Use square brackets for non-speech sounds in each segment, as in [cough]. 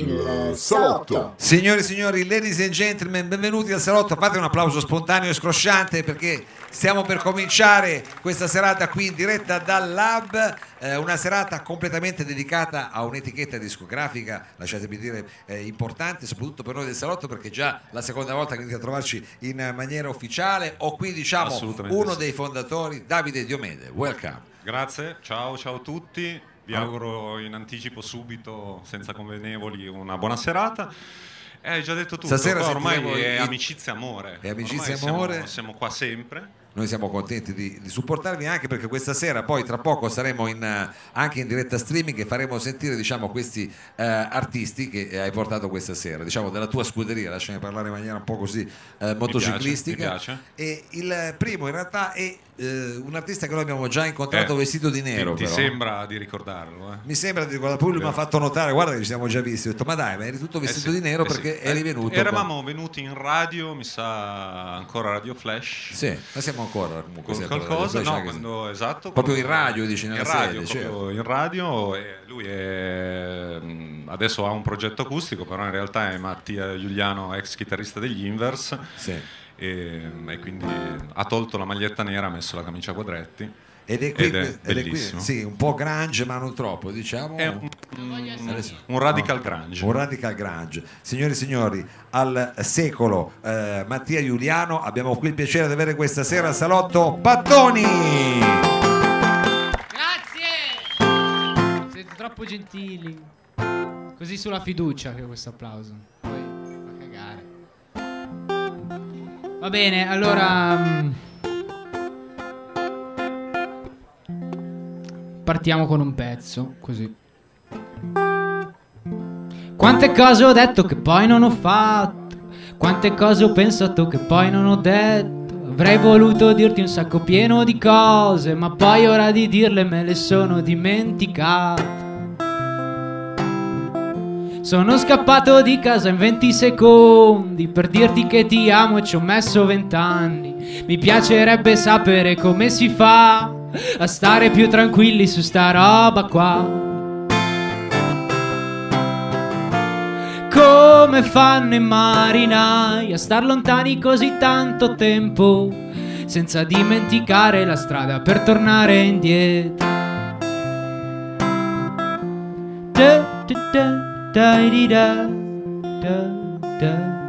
il salotto. Signore e signori, ladies and gentlemen, benvenuti al salotto. Fate un applauso spontaneo e scrosciante perché stiamo per cominciare questa serata qui in diretta dal Lab. eh, una serata completamente dedicata a un'etichetta discografica, lasciatemi dire, eh, importante, soprattutto per noi del salotto, perché già la seconda volta che venite a trovarci in maniera ufficiale. Ho qui, diciamo, uno sì. dei fondatori, Davide Diomede. Welcome. Grazie, ciao, ciao a tutti. Vi auguro in anticipo subito, senza convenevoli, una buona serata. Eh, hai già detto tutto, Stasera ormai è amicizia amore. È amicizia amore. Siamo, siamo qua sempre. Noi siamo contenti di, di supportarvi anche perché questa sera, poi tra poco saremo in, eh, anche in diretta streaming e faremo sentire diciamo, questi eh, artisti che hai portato questa sera, diciamo della tua scuderia, lasciami parlare in maniera un po' così eh, motociclistica. mi piace. E il primo in realtà è eh, un artista che noi abbiamo già incontrato Eh, vestito di Ti, nero. ti però. sembra di ricordarlo? Eh? Mi sembra di ricordare, poi lui mi ha fatto notare, guarda che ci siamo già visti, ho detto ma dai, ma eri tutto vestito sì, di nero sì. perché Eh, eri venuto. Eravamo venuti in radio, mi sa ancora Radio Flash. Sì, ma siamo ancora comunque Con qualcosa, no, quando, esatto. Proprio in radio, dici, nella in radio, sede, certo. proprio in radio lui è, mh, adesso ha un progetto acustico, però in realtà è Mattia Giuliano, ex chitarrista degli Invers, Sì. e, e quindi ha tolto la maglietta nera, ha messo la camicia a quadretti. Ed è qui, Ed è ed è qui, bellissimo. sì, un po' grunge, ma non troppo, diciamo. È un, un radical grunge. Un radical grunge. Signori e signori, al secolo eh, Mattia Giuliano, abbiamo qui il piacere di avere questa sera al salotto Pattoni. Grazie! Siete troppo gentili. Così sulla fiducia che questo applauso. Poi fa cagare. Va bene, allora. Partiamo con un pezzo, così. Quante cose ho detto che poi non ho fatto. Quante cose ho pensato che poi non ho detto. Avrei voluto dirti un sacco pieno di cose, ma poi ora di dirle me le sono dimenticate. Sono scappato di casa in 20 secondi per dirti che ti amo e ci ho messo 20 anni. Mi piacerebbe sapere come si fa a stare più tranquilli su sta roba qua. Come fanno i marinai a star lontani così tanto tempo senza dimenticare la strada per tornare indietro. Da, da, da, da, da, da.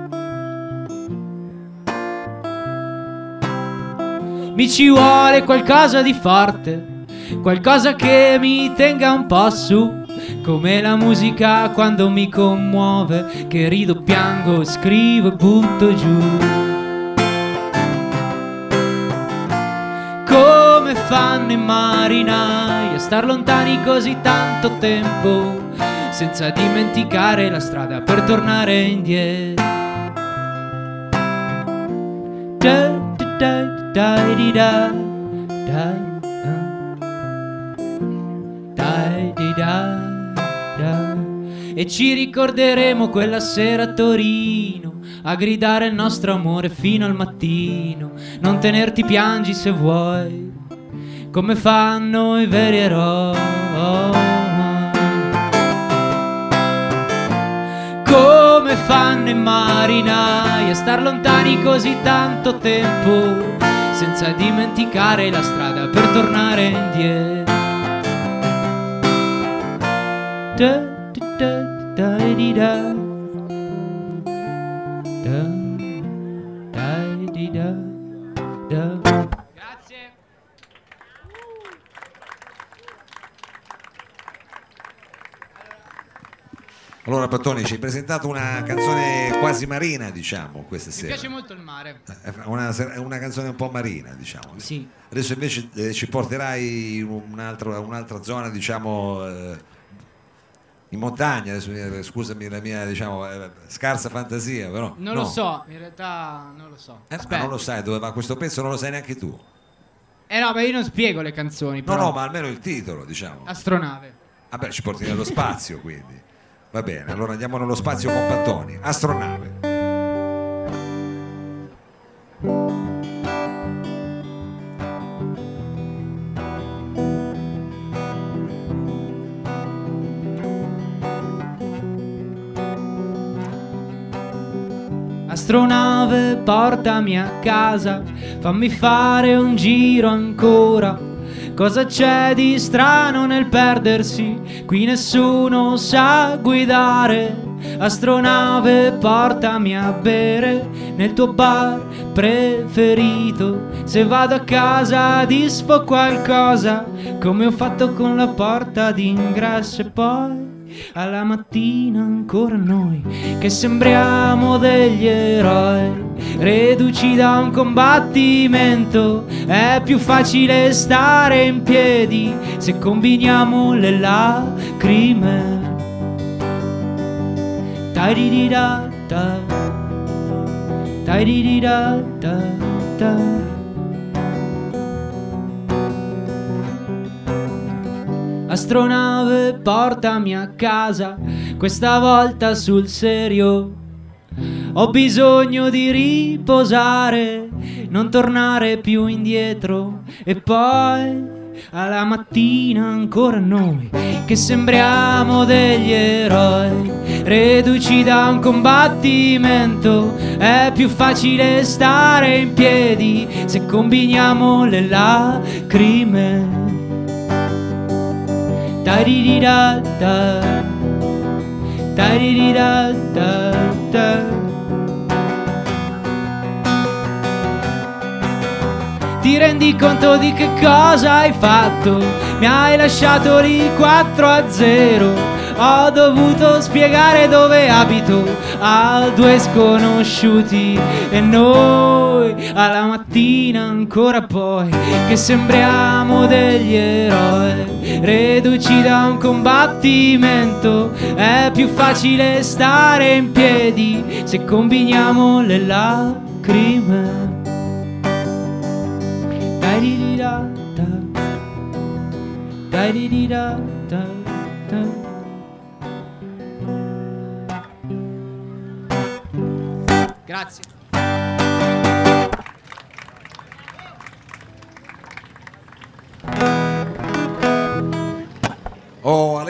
Mi ci vuole qualcosa di forte, qualcosa che mi tenga un po' su, come la musica quando mi commuove, che rido, piango, scrivo e butto giù. Come fanno i marinai a star lontani così tanto tempo, senza dimenticare la strada per tornare indietro. Da, da, di, da, da, da, di. E ci ricorderemo quella sera a Torino a gridare il nostro amore fino al mattino. Non tenerti piangi se vuoi, come fanno i veri eroi. Come fanno i marinai a star lontani così tanto tempo, senza dimenticare la strada per tornare indietro. Da, da, da, Allora Pattoni ci hai presentato una canzone quasi marina, diciamo, questa Mi sera. piace molto il mare. È Una, ser- è una canzone un po' marina, diciamo. Sì. Adesso invece eh, ci porterai in un'altra, un'altra zona, diciamo, eh, in montagna. Adesso, mi- scusami la mia, diciamo, eh, scarsa fantasia, però. Non no. lo so, in realtà non lo so. Eh, ma non lo sai dove va questo pezzo, non lo sai neanche tu. Eh no, ma io non spiego le canzoni. No, Però. no, ma almeno il titolo, diciamo. Astronave. Vabbè, ci porti nello spazio, quindi. Va bene, allora andiamo nello spazio con Pattoni, astronave. Astronave, portami a casa, fammi fare un giro ancora. Cosa c'è di strano nel perdersi? Qui nessuno sa guidare. Astronave, portami a bere nel tuo bar preferito. Se vado a casa disfo qualcosa, come ho fatto con la porta d'ingresso e poi alla mattina ancora noi che sembriamo degli eroi reduci da un combattimento è più facile stare in piedi se combiniamo le lacrime Taririra-ta, taririra-ta-ta. Astronave, portami a casa, questa volta sul serio. Ho bisogno di riposare, non tornare più indietro e poi alla mattina ancora noi che sembriamo degli eroi, reduci da un combattimento, è più facile stare in piedi se combiniamo le lacrime. Taririra-ta, taririra-ta-ta. Ti rendi conto di che cosa hai fatto? Mi hai lasciato lì 4 a 0. Ho dovuto spiegare dove abito a due sconosciuti e noi alla mattina ancora poi che sembriamo degli eroi reduci da un combattimento è più facile stare in piedi se combiniamo le lacrime Dai-di-di-da-da. Dai-di-di-da-da-da. Grazie.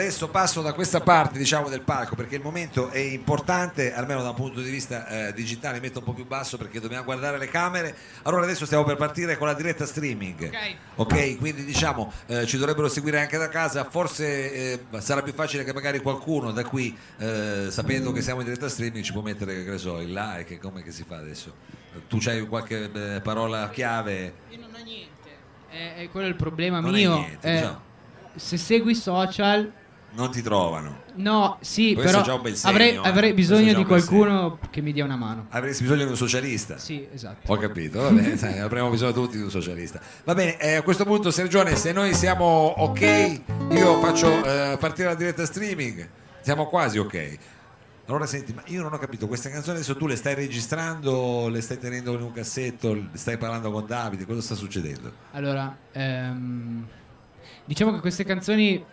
Adesso passo da questa parte diciamo del palco perché il momento è importante almeno da un punto di vista eh, digitale metto un po' più basso perché dobbiamo guardare le camere allora adesso stiamo per partire con la diretta streaming ok, quindi diciamo eh, ci dovrebbero seguire anche da casa forse eh, sarà più facile che magari qualcuno da qui eh, sapendo che siamo in diretta streaming ci può mettere che ne so il like come che si fa adesso tu c'hai qualche eh, parola chiave Io non ho niente. È, è quello il problema Non hai mio. niente, Eh, diciamo. Se segui social, non ti trovano no, sì, Questo però è già un bel segno, avrei, eh. avrei è bisogno di qualcuno che mi dia una mano. avresti bisogno di un socialista Sì, esatto. Ho capito, va bene, [laughs] sai, avremo bisogno tutti di un socialista. Va bene, eh, a questo punto Sergione, se noi siamo ok, io faccio eh, partire la diretta streaming. Siamo quasi ok. Allora senti, ma io non ho capito, queste canzoni adesso tu le stai registrando, le stai tenendo in un cassetto, stai parlando con Davide, cosa sta succedendo? Allora, ehm, diciamo che queste canzoni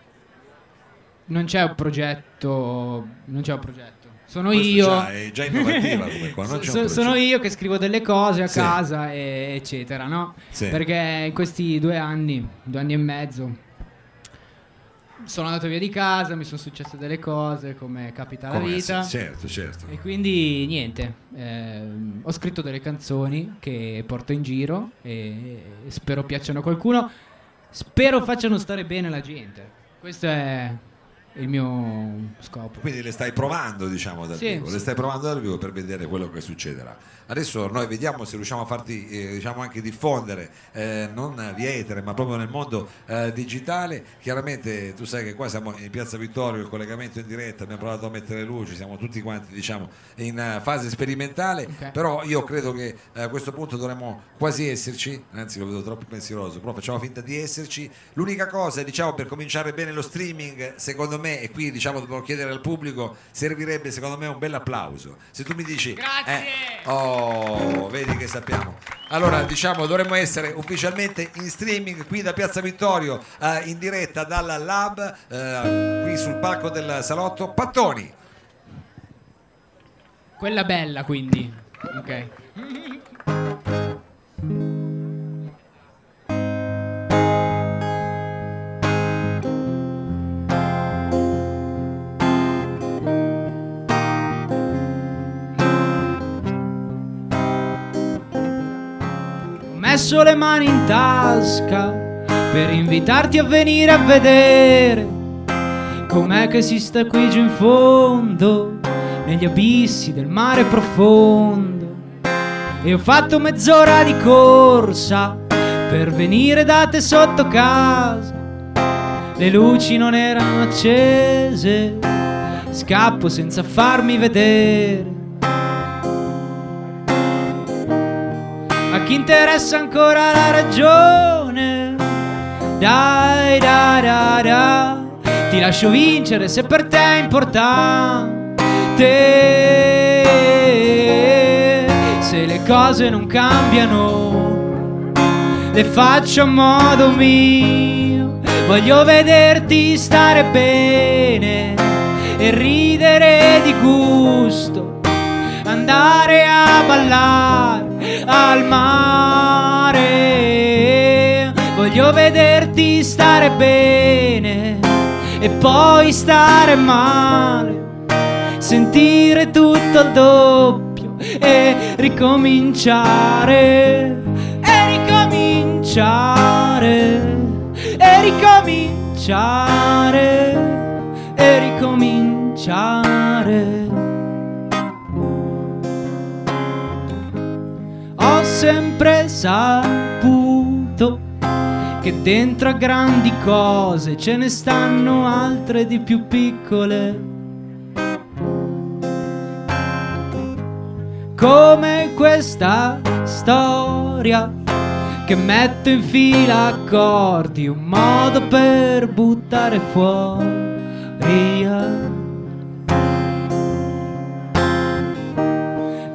non c'è un progetto, non c'è un progetto. Sono Questo io. già è già innovativa come qua, non So- sono io che scrivo delle cose a Sì. casa, e- eccetera, no? Sì. Perché in questi due anni, due anni e mezzo, sono andato via di casa, mi sono successe delle cose, come capita Come vita. sì, certo, certo. E quindi niente, ehm, ho scritto delle canzoni che porto in giro e spero piacciono a qualcuno, spero facciano stare bene la gente. Questo è il mio scopo. Quindi le stai provando, diciamo, dal Sì, vivo, le sì. stai provando dal vivo per vedere quello che succederà. Adesso noi vediamo se riusciamo a farti eh, diciamo anche diffondere, eh, non via etere, ma proprio nel mondo eh, digitale. Chiaramente tu sai che qua siamo in Piazza Vittorio, il collegamento in diretta, abbiamo provato a mettere luci, siamo tutti quanti diciamo in eh, fase sperimentale, Ok. però io credo che eh, a questo punto dovremmo quasi esserci, anzi lo vedo troppo pensieroso, però facciamo finta di esserci. L'unica cosa, diciamo, per cominciare bene lo streaming, secondo me, e qui diciamo dobbiamo chiedere al pubblico, servirebbe secondo me un bel applauso. Se tu mi dici... Grazie! eh, oh, vedi che sappiamo. Allora, diciamo, dovremmo essere ufficialmente in streaming qui da Piazza Vittorio, eh, in diretta dalla Lab, eh, qui sul palco del salotto. Pattoni! Quella bella quindi. Ok. Messo le mani in tasca per invitarti a venire a vedere com'è che si sta qui giù in fondo, negli abissi del mare profondo. E ho fatto mezz'ora di corsa per venire da te sotto casa. Le luci non erano accese, scappo senza farmi vedere. A chi interessa ancora la ragione, dai, dai, dai, dai, ti lascio vincere se per te è importante. Se le cose non cambiano, le faccio a modo mio. Voglio vederti stare bene e ridere di gusto, andare a ballare al mare. Voglio vederti stare bene e poi stare male, sentire tutto il doppio e ricominciare, e ricominciare, e ricominciare, e ricominciare. Sempre saputo che dentro a grandi cose ce ne stanno altre di più piccole. Come questa storia che metto in fila accordi, un modo per buttare fuori.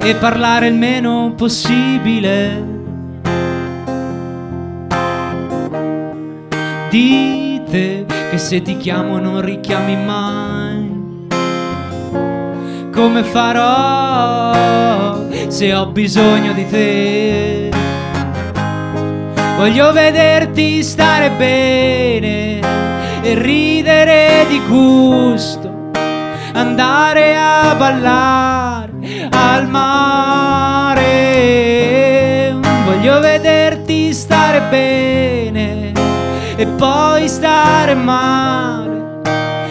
E parlare il meno possibile Dite che se ti chiamo non richiami mai. Come farò se ho bisogno di te? Voglio vederti stare bene e ridere di gusto, andare a ballare al mare. Voglio vederti stare bene e poi stare male,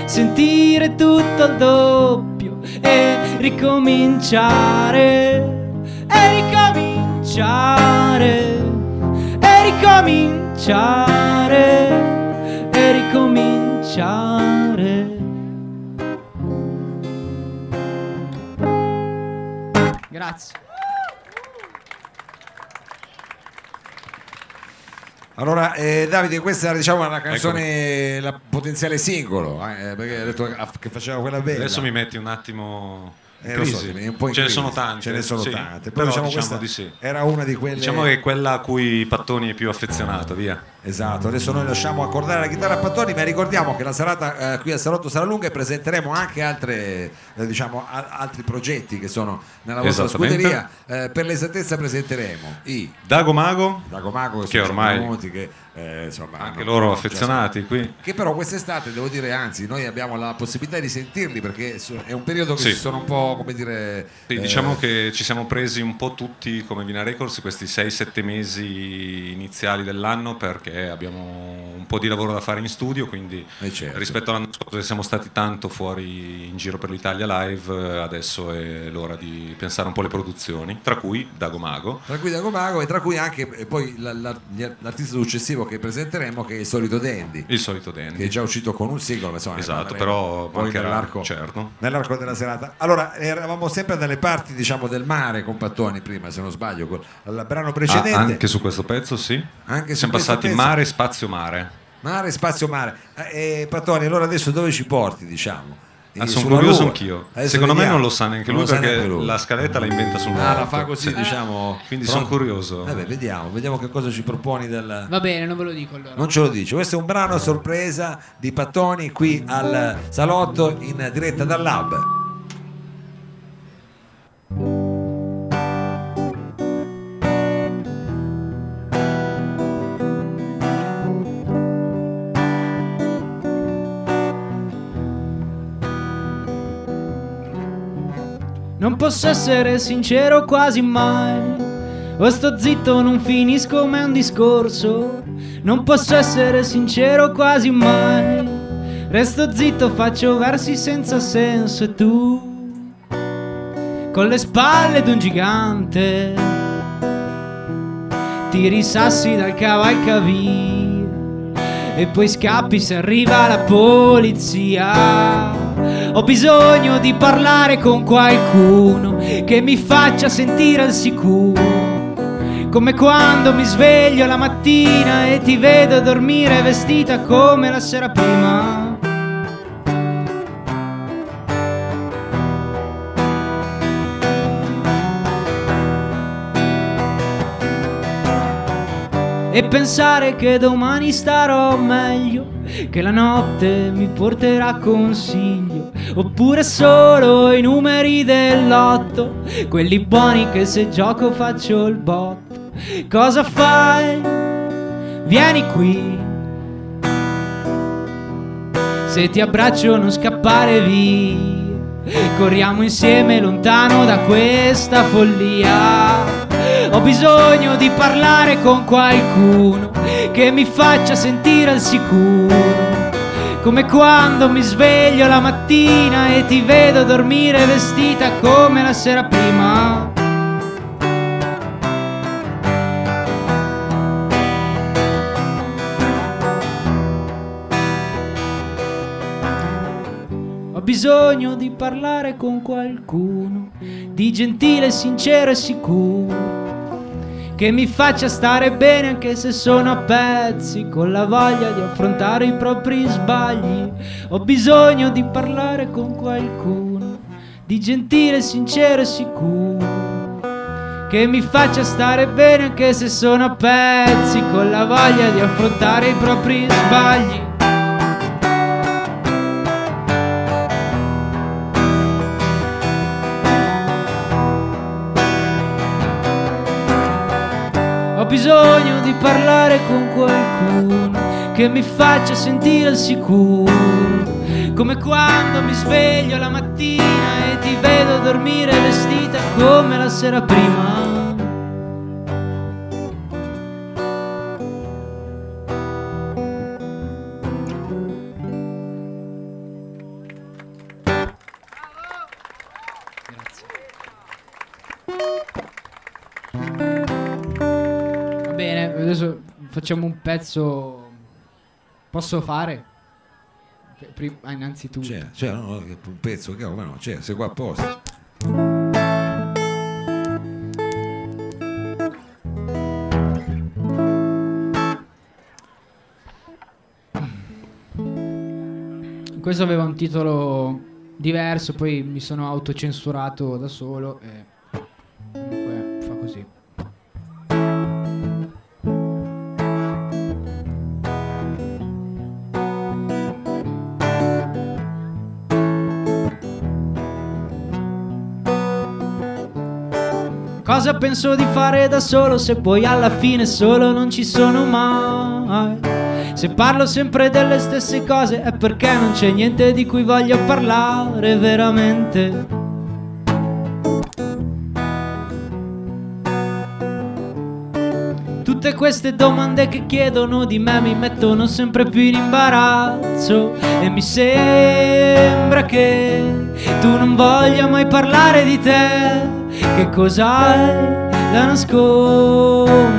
sentire tutto il doppio e ricominciare, e ricominciare, e ricominciare, e ricominciare. Grazie. Allora, eh, Davide, questa era diciamo la canzone, la potenziale singolo, eh, perché hai detto che faceva quella bella. Adesso mi metti un attimo Eh, so, crisi. Ce ne crisi, sono tante. Ce ne sono sì. tante. Però Però diciamo, diciamo, sì. era una di quelle. Diciamo che è quella a cui Pattoni è più affezionato, via. Esatto, adesso noi lasciamo accordare la chitarra a Pattoni, ma ricordiamo che la serata eh, qui al Salotto sarà lunga e presenteremo anche altre, eh, diciamo, a- altri progetti che sono nella vostra scuderia. Eh, per l'esattezza presenteremo i Dago Mago, Dago Mago che, Che ormai- venuti, che eh, insomma, anche hanno- loro già affezionati qui. che però quest'estate devo dire anzi noi abbiamo la possibilità di sentirli perché è un periodo che Sì. si sono un po' come dire Sì, eh, diciamo che ci siamo presi un po' tutti come Vina Records questi 6-7 mesi iniziali dell'anno perché abbiamo un po' di lavoro da fare in studio, quindi Eh, certo. rispetto all'anno scorso che siamo stati tanto fuori in giro per l'Italia live, adesso è l'ora di pensare un po' alle produzioni, tra cui Dago Mago. tra cui Dago Mago e tra cui anche poi l'artista successivo che presenteremo che è il solito Dandy Il solito che è Dandy. già uscito con un singolo ma insomma, Esatto, però poi nell'arco, certo. nell'arco della serata allora eravamo sempre dalle parti diciamo del mare con Pattoni prima se non sbaglio col il brano Ah, precedente anche su questo pezzo sì. Anche Siamo passati pezzo. mare, spazio, mare. mare spazio mare Eh, eh, Pattoni allora adesso dove ci porti diciamo Ah, Eh, sono curioso Luna. anch'io. Adesso Secondo me vediamo. non lo sa neanche Non lui perché neanche lui. la scaletta la inventa sul Ah, la momento. fa così, Sì. diciamo. Quindi sono curioso. Vabbè, vediamo, vediamo che cosa ci proponi del. Va bene, non ve lo dico allora. Non ce lo dice. Questo è un brano a sorpresa di Pattoni qui al salotto in diretta dal Lab. Non posso essere sincero quasi mai, O sto zitto, non finisco mai un discorso. Non posso essere sincero quasi mai. Resto zitto, faccio versi senza senso e tu, con le spalle d'un gigante, ti risassi dal cavalcavia e poi scappi se arriva la polizia. Ho bisogno di parlare con qualcuno che mi faccia sentire al sicuro. Come quando mi sveglio la mattina e ti vedo dormire vestita come la sera prima. E pensare che domani starò meglio, che la notte mi porterà consiglio, oppure solo i numeri del lotto, quelli buoni che se gioco faccio il botto. Cosa fai? Vieni qui. Se ti abbraccio non scappare via. Corriamo insieme lontano da questa follia. Ho bisogno di parlare con qualcuno che mi faccia sentire al sicuro. Come quando mi sveglio la mattina e ti vedo dormire vestita come la sera prima. Bisogno di parlare con qualcuno, di gentile, sincero e sicuro che mi faccia stare bene anche se sono a pezzi, con la voglia di affrontare i propri sbagli. Ho bisogno di parlare con qualcuno, di gentile, sincero e sicuro, che mi faccia stare bene anche se sono a pezzi, con la voglia di affrontare i propri sbagli. Parlare con qualcuno che mi faccia sentire al sicuro. Come quando mi sveglio la mattina e ti vedo dormire vestita come la sera prima. Facciamo un pezzo. Posso fare? Pri- ah, innanzitutto. C'è, c'è no, no, un pezzo, che come no, c'è, sei qua apposta. Questo aveva un titolo diverso, poi mi sono autocensurato da solo e Cosa penso di fare da solo se poi alla fine solo non ci sono mai? Se parlo sempre delle stesse cose è perché non c'è niente di cui voglio parlare veramente. Tutte queste domande che chiedono di me mi mettono sempre più in imbarazzo e mi sembra che tu non voglia mai parlare di te. Che cos'hai da nascondere?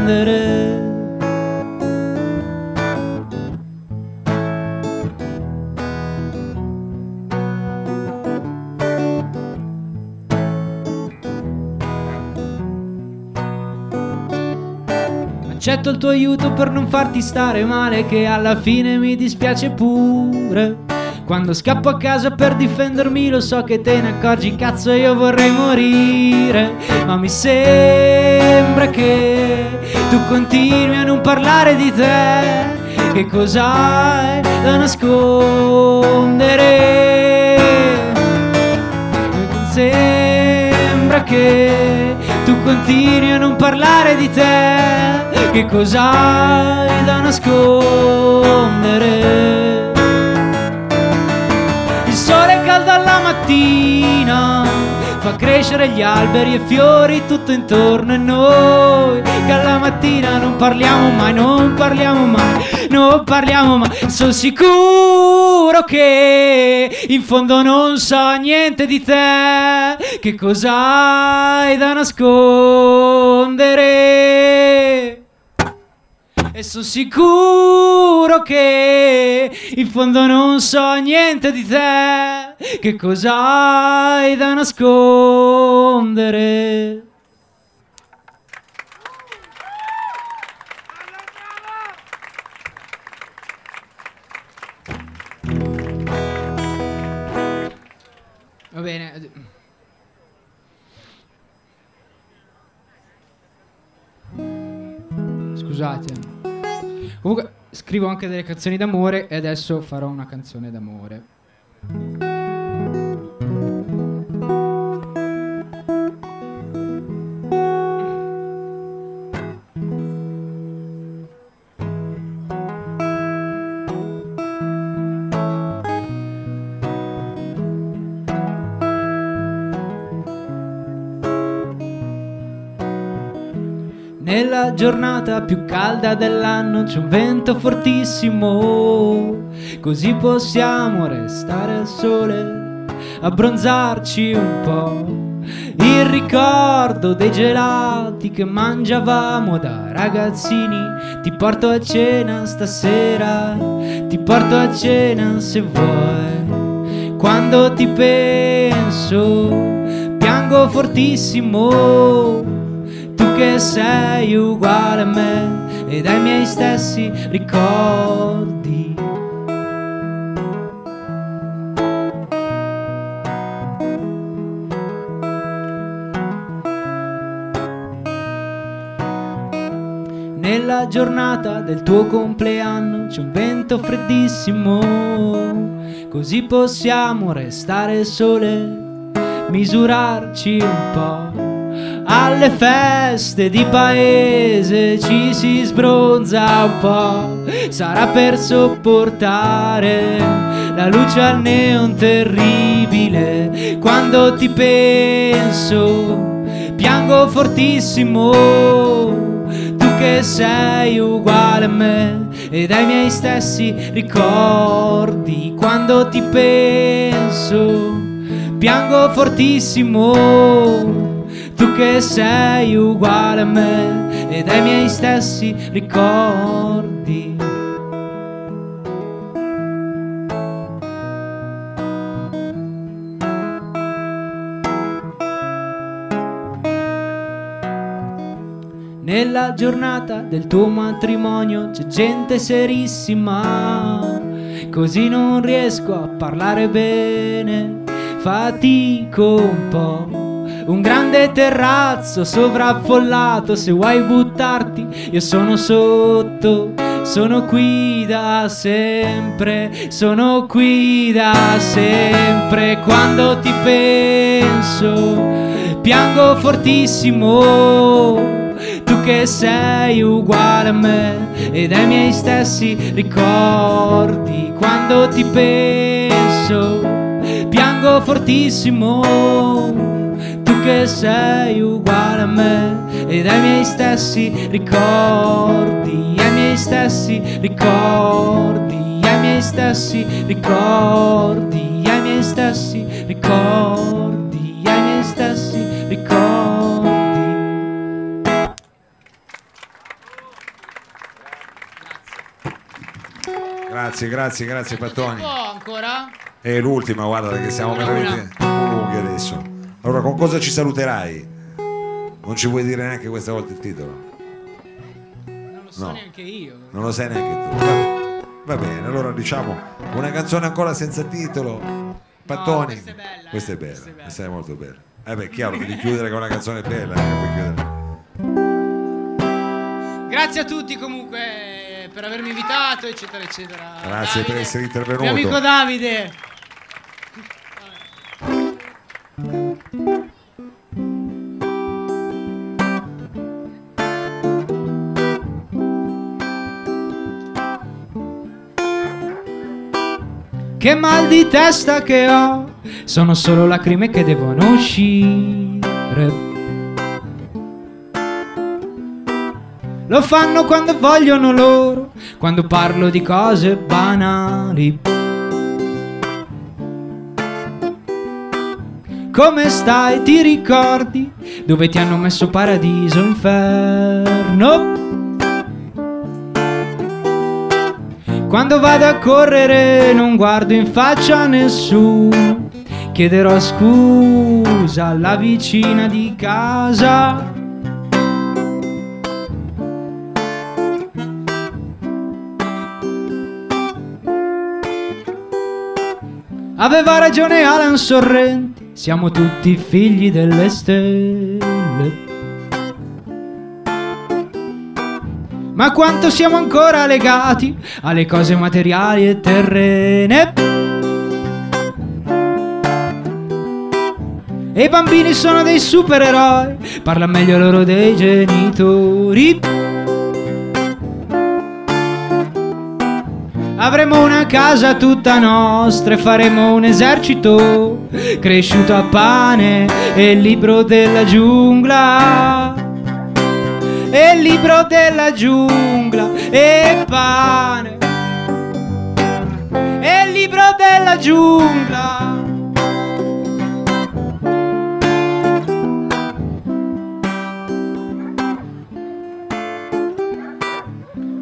Accetto il tuo aiuto per non farti stare male Che alla fine mi dispiace pure Quando scappo a casa per difendermi Lo so che te ne accorgi Cazzo io vorrei morire. Ma mi sembra che Tu continui a non parlare di te. Che cos'hai da nascondere? Sembra che tu continui a non parlare di te. Che cos'hai da nascondere mattina fa crescere gli alberi e fiori tutto intorno a noi. Che alla mattina non parliamo mai, non parliamo mai, non parliamo mai. Sono sicuro che in fondo non so niente di te. Che cosa hai da nascondere? E sono sicuro che in fondo non so niente di te. Che cosa hai da nascondere? Scrivo anche delle canzoni d'amore e adesso farò una canzone d'amore. Nella giornata più calda dell'anno c'è un vento fortissimo, così possiamo restare al sole, abbronzarci un po'. Il ricordo dei gelati che mangiavamo da ragazzini, ti porto a cena stasera, ti porto a cena se vuoi. Quando ti penso, piango fortissimo che sei uguale a me ed ai miei stessi ricordi. Nella giornata del tuo compleanno c'è un vento freddissimo, così possiamo restare sole, misurarci un po'. Alle feste di paese ci si sbronza un po', sarà per sopportare la luce al neon terribile. Quando ti penso, piango fortissimo, tu che sei uguale a me ed ai miei stessi ricordi. Quando ti penso, piango fortissimo tu che sei uguale a me ed ai miei stessi ricordi. Nella giornata del tuo matrimonio c'è gente serissima, così non riesco a parlare bene, fatico un po'. Un grande terrazzo sovraffollato, se vuoi buttarti, io sono sotto, sono qui da sempre, sono qui da sempre. Quando ti penso, piango fortissimo. Tu che sei uguale a me ed ai miei stessi ricordi. Quando ti penso, piango fortissimo che sei uguale a me ed ai miei stessi ricordi, ai miei stessi ricordi, ai miei stessi ricordi, ai miei stessi ricordi, ai miei stessi ricordi. Grazie, grazie, grazie Pattoni. può ancora? È l'ultima, guarda, perché siamo veramente lunghi adesso. Allora, con cosa ci saluterai? Non ci vuoi dire neanche questa volta il titolo? Non lo so No. neanche io. Non lo sai neanche tu. Vabbè, va bene, allora diciamo una canzone ancora senza titolo. Pattoni. questa è bella, Questa eh, è bella, questa è bella. questa è molto bella. Eh beh, chiaro, devi chiudere con una canzone bella. eh. Grazie a tutti comunque per avermi invitato, eccetera, eccetera. Grazie per Davide, essere Mio amico intervenuto. Davide. Che mal di testa che ho, sono solo lacrime che devono uscire. Lo fanno quando vogliono loro, quando parlo di cose banali. Come stai? Ti ricordi dove ti hanno messo paradiso inferno? Quando vado a correre non guardo in faccia a nessuno. Chiederò scusa alla vicina di casa. Aveva ragione Alan Sorrenti, siamo tutti figli delle stelle. Ma quanto siamo ancora legati alle cose materiali e terrene? E i bambini sono dei supereroi, parla meglio loro dei genitori. Avremo una casa tutta nostra e faremo un esercito cresciuto a pane e il libro della giungla. E il libro della giungla e pane. E il libro della giungla.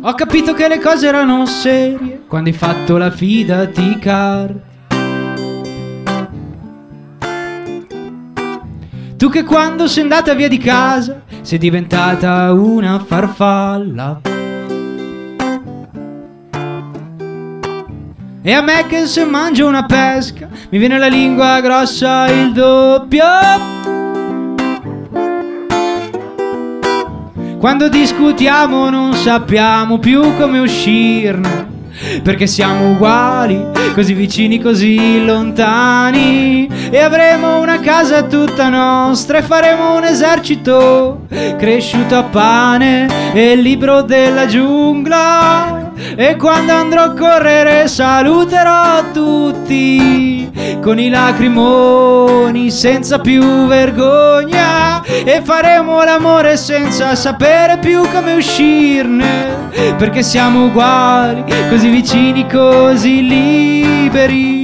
Ho capito che le cose erano serie quando hai fatto la fidati card. Tu che quando sei andata via di casa sei diventata una farfalla. E a me che se mangio una pesca mi viene la lingua grossa il doppio. Quando discutiamo non sappiamo più come uscirne. Perché siamo uguali, così vicini, così lontani. E avremo una casa tutta nostra e faremo un esercito cresciuto a pane e libro della giungla. E quando andrò a correre saluterò tutti con i lacrimoni senza più vergogna e faremo l'amore senza sapere più come uscirne perché siamo uguali, così vicini, così liberi,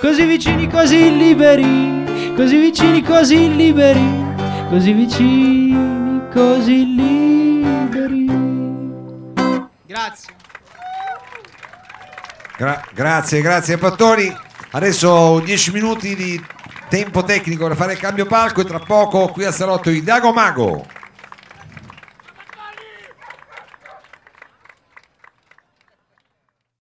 così vicini, così liberi, così vicini, così liberi, così vicini, così liberi. Grazie. Gra- grazie, grazie Pattoni. Adesso 10 minuti di tempo tecnico per fare il cambio palco e tra poco qui al salotto di Dago Mago.